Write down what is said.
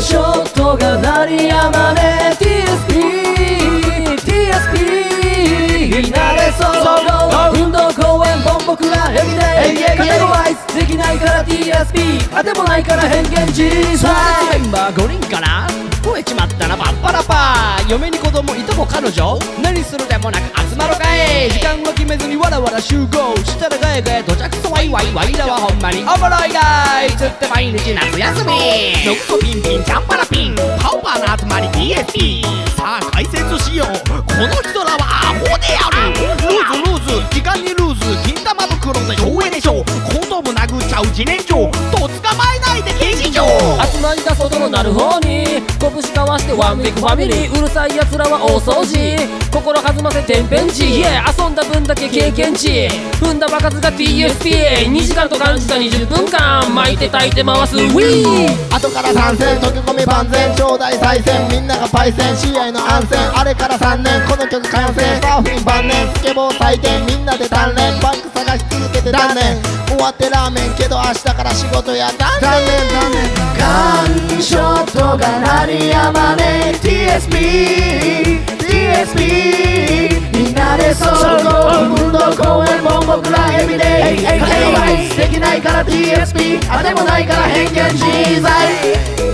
ショットが鳴りやまね TSP TSP みんなでソロ運動公園ボ僕らエビデイカテゴライズできないから TSP あてもないから偏見小さメンバー5人かな超えちまったらパッパラパー嫁に子供いとこ彼女。何するでもなく集まろう。い時間は決めずにわらわら集合したらガヤガヤ到着とワイワイワイらはほんまにおもろいがいつって毎日夏休み。ノクソピンピンチャンパラピンパオパーの集まり DSP さあ解説しよう。この人らはアホである。ルーズルーズ。時間にルーズ金玉袋で省エでしょ後頭部殴っちゃう自然薯。と捕まえないで刑事長。集まりだ外のなる方に。してワンビッグファミリーうるさい奴らは大掃除。心弾ませ天変地 Yeah 遊んだ分だけ経験値。踏んだ場数が TSP2 時間と感じた20分間。巻いて炊いて回す。ウィー後から参戦溶け込み万全頂戴再戦。みんながパイセン試合の安全。あれから3年。この曲完成。サーフィン晩年スケボー採点みんなで鍛錬。バンク探し続けて断念。終わってラーメン。けど明日から仕事や断念りやまねえ TSP TSP みんなでソロ運動公園も僕らエビデイできないから TSP あてもないから変幻自在